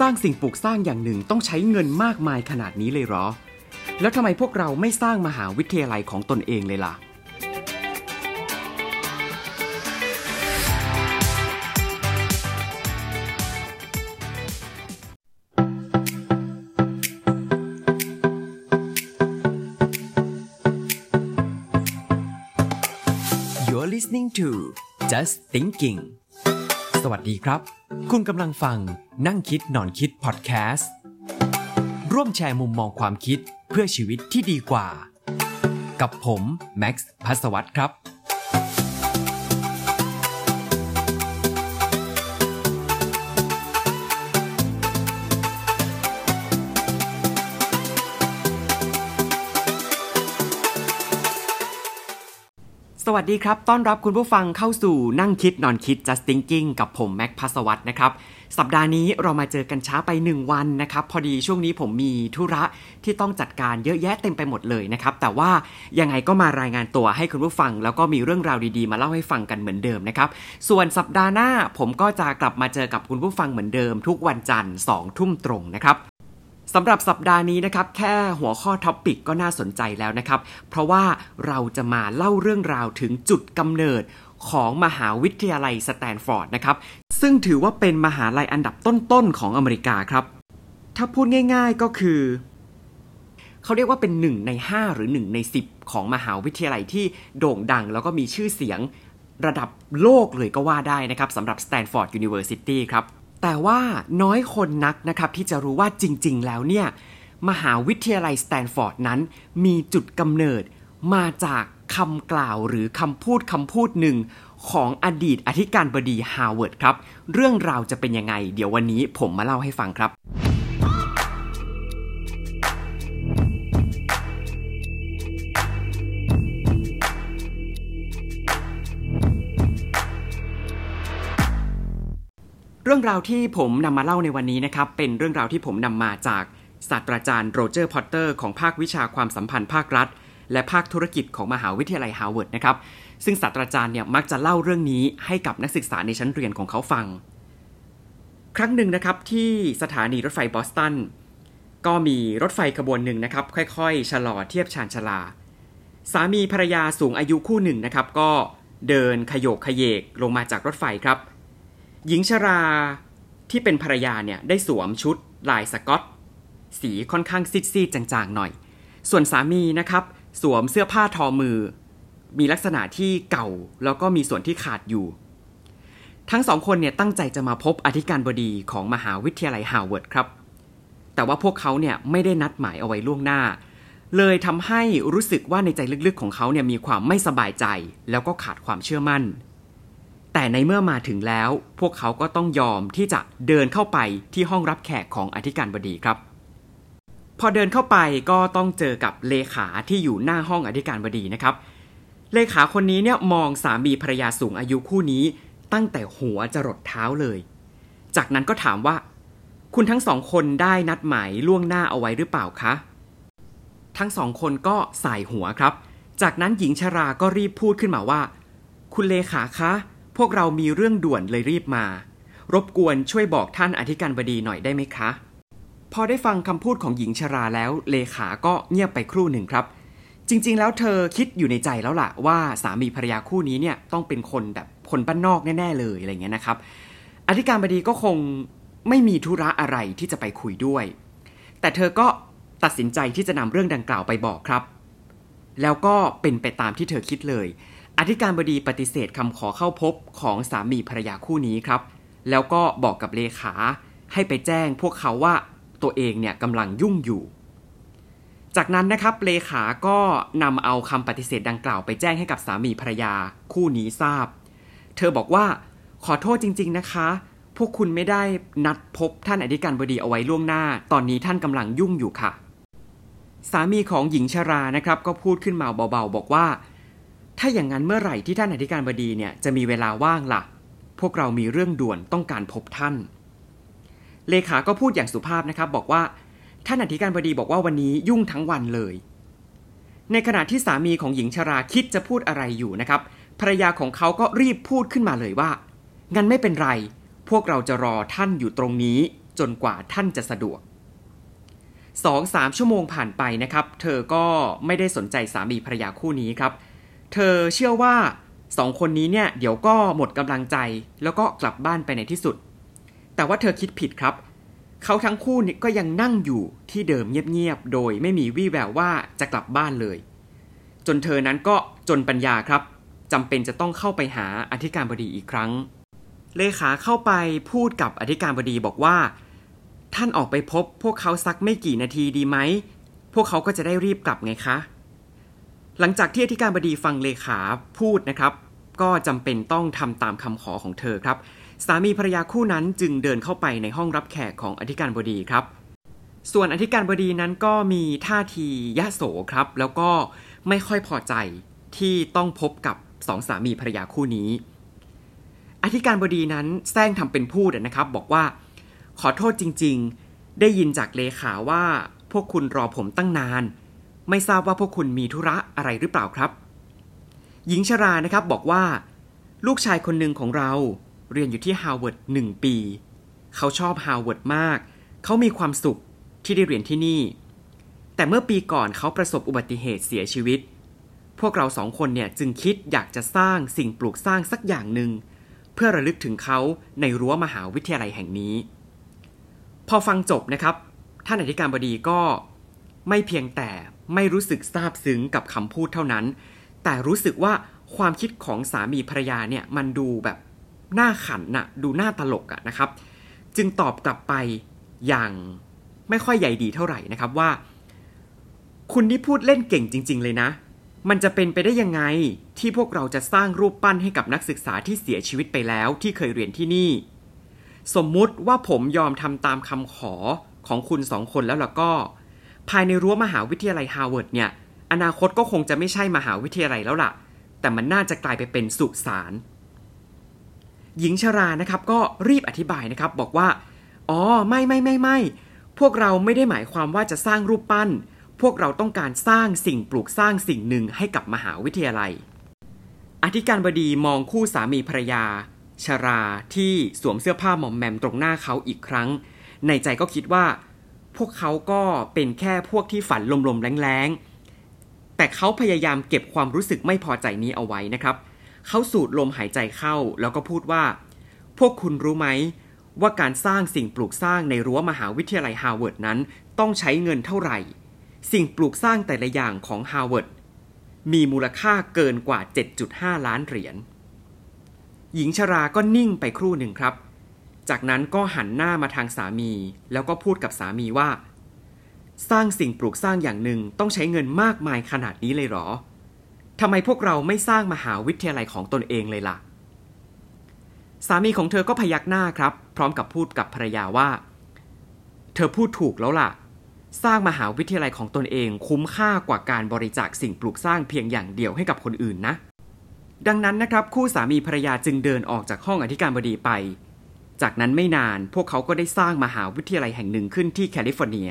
สร้างสิ่งปลูกสร้างอย่างหนึ่งต้องใช้เงินมากมายขนาดนี้เลยหรอ แล้วทำไมพวกเราไม่สร้างมหาวิทยาลัยของตนเองเลยล่ะ You're listening to Just Thinking สวัสดีครับ คุณกำลังฟังนั่งคิดนอนคิดพอดแคสต์ร่วมแชร์มุมมองความคิดเพื่อชีวิตที่ดีกว่า กับผม แม็กซ์พัสวัตครับ วัสดีครับ ต้อนรับคุณผู้ฟังเข้าสู่นั่งคิดนอนคิด just thinking กับผมแม็กพัสวัตนะครับ สัปดาห์นี้เรามาเจอกันช้าไป 1 วันนะครับ พอดีช่วงนี้ผมมีธุระที่ต้องจัดการเยอะแยะเต็มไปหมดเลยนะครับ แต่ว่ายังไงก็มารายงานตัวให้คุณผู้ฟัง แล้วก็มีเรื่องราวดีๆ มาเล่าให้ฟังกันเหมือนเดิมนะครับ ส่วนสัปดาห์หน้าผมก็จะกลับมาเจอกับคุณผู้ฟังเหมือนเดิม ทุกวันจันทร์2ทุ่มตรงนะครับ สำหรับสัปดาห์นี้นะครับแค่หัวข้อ topic ก็น่าสนใจแล้วนะครับ เพราะว่าเราจะมาเล่าเรื่องราวถึงจุดกำเนิดของมหาวิทยาลัยสแตนฟอร์ดนะครับซึ่งถือว่าเป็นมหาลัยอันดับต้นๆของอเมริกาครับ ถ้าพูดง่าย ๆก็คือ เขาเรียกว่าเป็น 1 ใน 5 หรือ 1 ใน 10 ของมหาวิทยาลัยที่โด่งดัง แล้วก็มีชื่อเสียงระดับโลกเลยก็ว่าได้นะครับสำหรับ Stanford University ครับ แต่ว่าน้อยคนนักนะครับที่จะรู้ว่าจริง ๆ แล้วเนี่ยมหาวิทยาลัยสแตนฟอร์ดนั้น มีจุดกำเนิดมาจากคำกล่าวหรือคำพูดคำพูดหนึ่งของอดีตอธิการบดีฮาร์วาร์ดครับ เรื่องราวจะเป็นยังไง เดี๋ยววันนี้ผมมาเล่าให้ฟังครับ เรื่องราวที่ผมนำมาเล่าในวันนี้นะครับ เป็นเรื่องราวที่ผมนำมาจากศาสตราจารย์โรเจอร์พอร์เตอร์ของภาควิชาความสัมพันธ์ภาครัฐ และภาคธุรกิจของมหาวิทยาลัยฮาร์วาร์ดนะครับ ซึ่งศาสตราจารย์เนี่ยมักจะเล่าเรื่องนี้ให้กับนักศึกษาในชั้นเรียนของเขาฟัง ครั้งหนึ่งนะครับที่สถานีรถไฟบอสตันก็มีรถไฟขบวนหนึ่งนะครับ ค่อยๆ ชะลอเทียบชานชาลา สามีภรรยาสูงอายุคู่หนึ่งนะครับ ก็เดินขยโยกขยเยกลงมาจากรถไฟครับ หญิงชราที่เป็นภรรยาเนี่ยได้สวมชุดลายสกอต สีค่อนข้างซีดๆจางๆหน่อย ส่วนสามีนะครับ สวมเสื้อผ้าทอมือ มีลักษณะที่เก่าแล้วก็มีส่วนที่ขาดอยู่ ทั้งสองคนเนี่ยตั้งใจจะมาพบอธิการบดีของมหาวิทยาลัยฮาร์วาร์ดครับ แต่ว่าพวกเขาเนี่ยไม่ได้นัดหมายเอาไว้ล่วงหน้า เลยทำให้รู้สึกว่าในใจลึกๆของเขาเนี่ยมีความไม่สบายใจ แล้วก็ขาดความเชื่อมั่น แต่ในเมื่อมาถึงแล้ว พวกเขาก็ต้องยอมที่จะเดินเข้าไปที่ห้องรับแขกของอธิการบดีครับ พอเดินเข้าไปก็ต้องเจอกับเลขาที่อยู่หน้าห้องอธิการบดีนะครับ เลขาคนนี้เนี่ยมองสามีภรรยาสูงอายุคู่นี้ ตั้งแต่หัวจรดเท้าเลย จากนั้นก็ถามว่า คุณทั้งสองคนได้นัดหมายล่วงหน้าเอาไว้หรือเปล่าคะ ทั้งสองคนก็สายหัวครับ จากนั้นหญิงชราก็รีบพูดขึ้นมาว่า คุณเลขาคะ พวกเรามีเรื่องด่วนเลยรีบมา รบกวนช่วยบอกท่านอธิการบดีหน่อยได้ไหมคะ พอได้ฟังคำพูดของหญิงชราแล้วเลขาก็เงียบไปครู่หนึ่งครับ จริง ๆ แล้วเธอคิดอยู่ในใจแล้วล่ะว่าสามีภรรยาคู่นี้เนี่ยต้องเป็นคนแบบคนบ้านนอกแน่ๆเลยอะไรเงี้ยนะครับ อธิการบดีก็คงไม่มีธุระอะไรที่จะไปคุยด้วย แต่เธอก็ตัดสินใจที่จะนำเรื่องดังกล่าวไปบอกครับ แล้วก็เป็นไปตามที่เธอคิดเลย อธิการบดีปฏิเสธคำขอเข้าพบของสามีภรรยาคู่นี้ครับ แล้วก็บอกกับเลขาให้ไปแจ้งพวกเขาว่าตัวเองเนี่ยกำลังยุ่งอยู่ จากนั้นนะครับเลขาก็นำเอาคำปฏิเสธดังกล่าวไปแจ้งให้กับสามีภรรยาคู่นี้ทราบ เธอบอกว่าขอโทษจริง ๆนะคะ พวกคุณไม่ได้นัดพบท่านอธิการบดีเอาไว้ล่วงหน้า ตอนนี้ท่านกำลังยุ่งอยู่ค่ะ สามีของหญิงชรานะครับ ก็พูดขึ้นมาเบาๆ บอกว่า ถ้าอย่างนั้นเมื่อไหร่ที่ท่านอธิการบดีเนี่ยจะมีเวลาว่างล่ะ พวกเรามีเรื่องด่วนต้องการพบท่าน เลขาก็พูดอย่างสุภาพนะครับบอกว่า ท่านอธิการบดีบอกว่าวันนี้ยุ่งทั้งวันเลย ในขณะที่สามีของหญิงชราคิดจะพูดอะไรอยู่นะครับ ภรรยาของเขาก็รีบพูดขึ้นมาเลยว่า งั้นไม่เป็นไร พวกเราจะรอท่านอยู่ตรงนี้จนกว่าท่านจะสะดวกสองสามชั่วโมงผ่านไปนะครับ เธอก็ไม่ได้สนใจสามีภรรยาคู่นี้ครับ เธอเชื่อว่าสองคนนี้เนี่ยเดี๋ยวก็หมดกำลังใจ แล้วก็กลับบ้านไปในที่สุด แต่ว่าเธอคิดผิดครับ เขาทั้งคู่ก็ยังนั่งอยู่ที่เดิมเงียบๆ โดยไม่มีวี่แววว่าจะกลับบ้านเลย จนเธอนั้นก็จนปัญญาครับจำเป็นจะต้องเข้าไปหาอธิการบดีอีกครั้ง เลขาเข้าไปพูดกับอธิการบดีบอกว่า ท่านออกไปพบพวกเขาสักไม่กี่นาทีดีไหม พวกเขาก็จะได้รีบกลับไงคะ หลังจากที่อธิการบดีฟังเลขาพูดนะครับ ก็จำเป็นต้องทำตามคำขอของเธอครับ สามีภรรยาคู่นั้นจึงเดินเข้าไปในห้องรับแขกของอธิการบดีครับ ส่วนอธิการบดีนั้นก็มีท่าทียะโสครับ แล้วก็ไม่ค่อยพอใจที่ต้องพบกับสองสามีภรรยาคู่นี้ อธิการบดีนั้นแซงทำเป็นพูดนะครับ บอกว่า ขอโทษจริง ๆ ได้ยินจากเลขาว่าพวกคุณรอผมตั้งนาน ไม่ทราบว่าพวกคุณมีธุระอะไรหรือเปล่าครับ หญิงชรานะครับบอกว่า ลูกชายคนหนึ่งของเราเรียนอยู่ที่ฮาร์วาร์ดหนึ่งปี เขาชอบฮาร์วาร์ดมาก เขามีความสุขที่ได้เรียนที่นี่ แต่เมื่อปีก่อนเขาประสบอุบัติเหตุเสียชีวิต พวกเราสองคนเนี่ยจึงคิดอยากจะสร้างสิ่งปลูกสร้างสักอย่างหนึ่งเพื่อระลึกถึงเขาในรั้วมหาวิทยาลัยแห่งนี้ พอฟังจบนะครับ ท่านอธิการบดีก็ไม่เพียงแต่ ไม่รู้สึกซาบซึ้งกับคำพูดเท่านั้น แต่รู้สึกว่าความคิดของสามีภรรยาเนี่ยมันดูแบบน่าขันนะดูน่าตลกอะนะครับ จึงตอบกลับไปอย่างไม่ค่อยใหญ่ดีเท่าไหร่นะครับว่า คุณนี่พูดเล่นเก่งจริง ๆ เลยนะ มันจะเป็นไปได้ยังไงที่พวกเราจะสร้างรูปปั้นให้กับนักศึกษาที่เสียชีวิตไปแล้วที่เคยเรียนที่นี่ สมมุติว่าผมยอมทำตามคำขอของคุณสองคนแล้วล่ะก็ ภายในรั้วมหาวิทยาลัยฮาร์วาร์ดเนี่ย อนาคตก็คงจะไม่ใช่มหาวิทยาลัยแล้วล่ะ แต่มันน่าจะกลายไปเป็นสุสาน หญิงชรานะครับก็รีบอธิบายนะครับบอกว่า อ๋อ ไม่ไม่ไม่ไม่ พวกเราไม่ได้หมายความว่าจะสร้างรูปปั้น พวกเราต้องการสร้างสิ่งปลูกสร้างสิ่งหนึ่งให้กับมหาวิทยาลัย อธิการบดีมองคู่สามีภรรยา ชราที่สวมเสื้อผ้ามอมแมมตรงหน้าเขาอีกครั้ง ในใจก็คิดว่า พวกเขาก็เป็นแค่พวกที่ฝันลมๆแล้งๆ แต่เขาพยายามเก็บความรู้สึกไม่พอใจนี้เอาไว้นะครับ เขาสูดลมหายใจเข้าแล้วก็พูดว่า พวกคุณรู้ไหม ว่าการสร้างสิ่งปลูกสร้างในรั้วมหาวิทยาลัยฮาร์วาร์ดนั้น ต้องใช้เงินเท่าไหร่ สิ่งปลูกสร้างแต่ละอย่างของฮาร์วาร์ดมีมูลค่าเกินกว่า 7.5 ล้านเหรียญ หญิงชราก็นิ่งไปครู่หนึ่งครับ จากนั้นก็หันหน้ามาทางสามี แล้วก็พูดกับสามีว่า สร้างสิ่งปลูกสร้างอย่างหนึ่งต้องใช้เงินมากมายขนาดนี้เลยหรอทำไมพวกเราไม่สร้างมหาวิทยาลัยของตนเองเลยล่ะ สามีของเธอก็พยักหน้าครับ พร้อมกับพูดกับภรรยาว่า เธอพูดถูกแล้วล่ะ สร้างมหาวิทยาลัยของตนเองคุ้มค่ากว่าการบริจาคสิ่งปลูกสร้างเพียงอย่างเดียวให้กับคนอื่นนะ ดังนั้นนะครับคู่สามีภรรยาจึงเดินออกจากห้องอธิการบดีไป จากนั้นไม่นานพวกเขาก็ได้สร้างมหาวิทยาลัยแห่งหนึ่งขึ้นที่แคลิฟอร์เนีย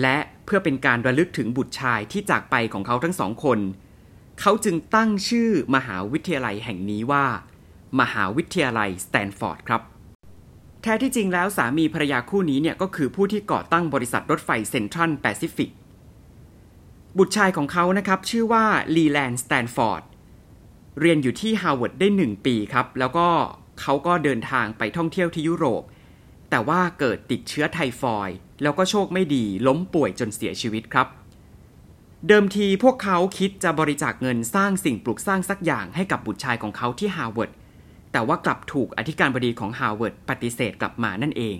และเพื่อเป็นการระลึกถึงบุตรชายที่จากไปของเขาทั้งสองคน เขาจึงตั้งชื่อมหาวิทยาลัยแห่งนี้ว่า มหาวิทยาลัยสแตนฟอร์ดครับ แท้ที่จริงแล้วสามีภรรยาคู่นี้เนี่ยก็คือผู้ที่ก่อตั้งบริษัทรถไฟเซ็นทรัลแปซิฟิกบุตรชายของเขานะครับชื่อว่าลีแลนด์สแตนฟอร์ดเรียนอยู่ที่ฮาร์วาร์ดได้หนึ่งปีครับ แล้วก็ เขาก็เดินทางไปท่องเที่ยวที่ยุโรป แต่ว่าเกิดติดเชื้อไทฟอยด์แล้วก็โชคไม่ดีล้มป่วยจนเสียชีวิตครับ เดิมทีพวกเขาคิดจะบริจาคเงินสร้างสิ่งปลูกสร้างสักอย่างให้กับบุตรชายของเขาที่ฮาร์วาร์ดแต่ว่ากลับถูกอธิการบดีของฮาร์วาร์ดปฏิเสธกลับมานั่นเอง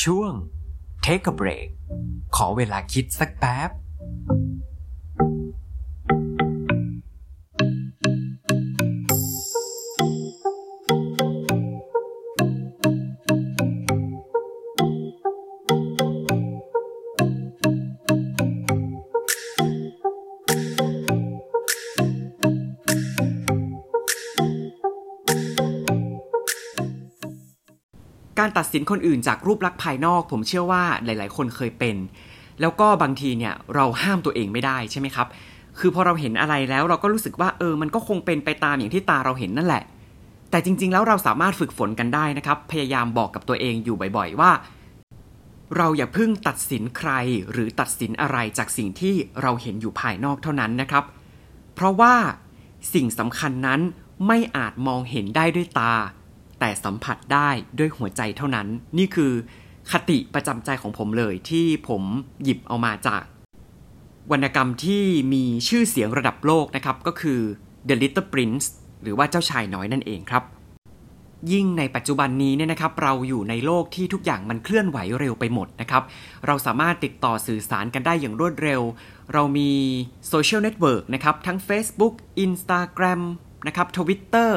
ช่วง Take a break ขอเวลาคิดสักแป๊บ การตัดสินคนอื่นจากรูปลักษณ์ภายนอก ผมเชื่อว่าหลาย ๆ คนเคยเป็น แล้วก็บางทีเนี่ยเราห้ามตัวเองไม่ได้ใช่ไหมครับ คือพอเราเห็นอะไรแล้วเราก็รู้สึกว่าเออมันก็คงเป็นไปตามอย่างที่ตาเราเห็นนั่นแหละ แต่จริง ๆ แล้วเราสามารถฝึกฝนกันได้นะครับ พยายามบอกกับตัวเองอยู่บ่อย ๆ ว่า เราอย่าเพิ่งตัดสินใครหรือตัดสินอะไรจากสิ่งที่เราเห็นอยู่ภายนอกเท่านั้นนะครับ เพราะว่าสิ่งสำคัญนั้นไม่อาจมองเห็นได้ด้วยตา แต่สัมผัสได้ด้วยหัวใจเท่านั้น นี่คือคติประจำใจของผมเลยที่ผมหยิบเอามาจาก วรรณกรรมที่มีชื่อเสียงระดับโลกนะครับ ก็คือ The Little Prince หรือว่าเจ้าชายน้อยนั่นเองครับ ยิ่งในปัจจุบันนี้เนี่ยนะครับ เราอยู่ในโลกที่ทุกอย่างมันเคลื่อนไหวเร็วไปหมดนะครับ เราสามารถติดต่อสื่อสารกันได้อย่างรวดเร็ว เรามีโซเชียลเน็ตเวิร์กนะครับ ทั้ง Facebook Instagram นะครับ Twitter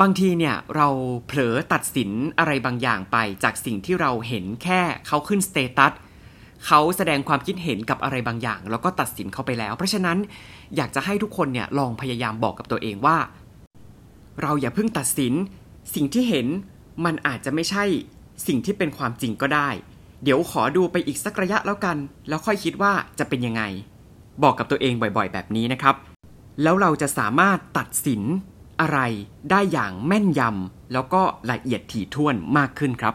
บางทีเนี่ยเราเผลอตัดสินอะไรบางอย่างไปจากสิ่งที่เราเห็นแค่เขาขึ้นสเตตัสเขาแสดงความคิดเห็นกับอะไรบางอย่าง แล้วก็ตัดสินเขาไปแล้ว เพราะฉะนั้นอยากจะให้ทุกคนเนี่ยลองพยายามบอกกับตัวเองว่า เราอย่าเพิ่งตัดสิน สิ่งที่เห็นมันอาจจะไม่ใช่สิ่งที่เป็นความจริงก็ได้ เดี๋ยวขอดูไปอีกสักระยะแล้วกัน แล้วค่อยคิดว่าจะเป็นยังไง บอกกับตัวเองบ่อยๆ แบบนี้นะครับ แล้วเราจะสามารถตัดสิน อะไรได้อย่างแม่นยำแล้วก็ละเอียดถี่ถ้วนมากขึ้นครับ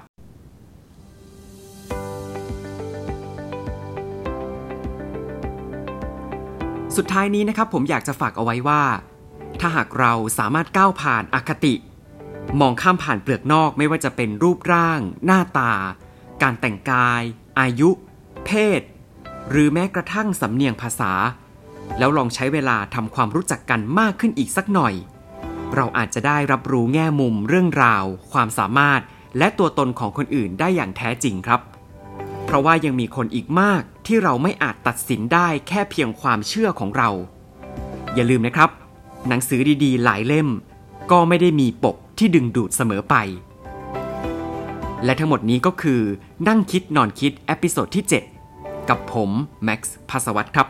สุดท้ายนี้นะครับผมอยากจะฝากเอาไว้ว่า ถ้าหากเราสามารถก้าวผ่านอคติ มองข้ามผ่านเปลือกนอกไม่ว่าจะเป็นรูปร่าง หน้าตา การแต่งกาย อายุ เพศ หรือแม้กระทั่งสำเนียงภาษา แล้วลองใช้เวลาทำความรู้จักกันมากขึ้นอีกสักหน่อย เราอาจจะได้รับรู้แง่มุมเรื่องราว ความสามารถ และตัวตนของคนอื่นได้อย่างแท้จริงครับ เพราะว่ายังมีคนอีกมากที่เราไม่อาจตัดสินได้แค่เพียงความเชื่อของเรา อย่าลืมนะครับ หนังสือดีๆ หลายเล่ม ก็ไม่ได้มีปกที่ดึงดูดเสมอไป และทั้งหมดนี้ก็คือนั่งคิดนอนคิด episode ที่ 7 กับผมแม็กซ์ภาสวัตครับ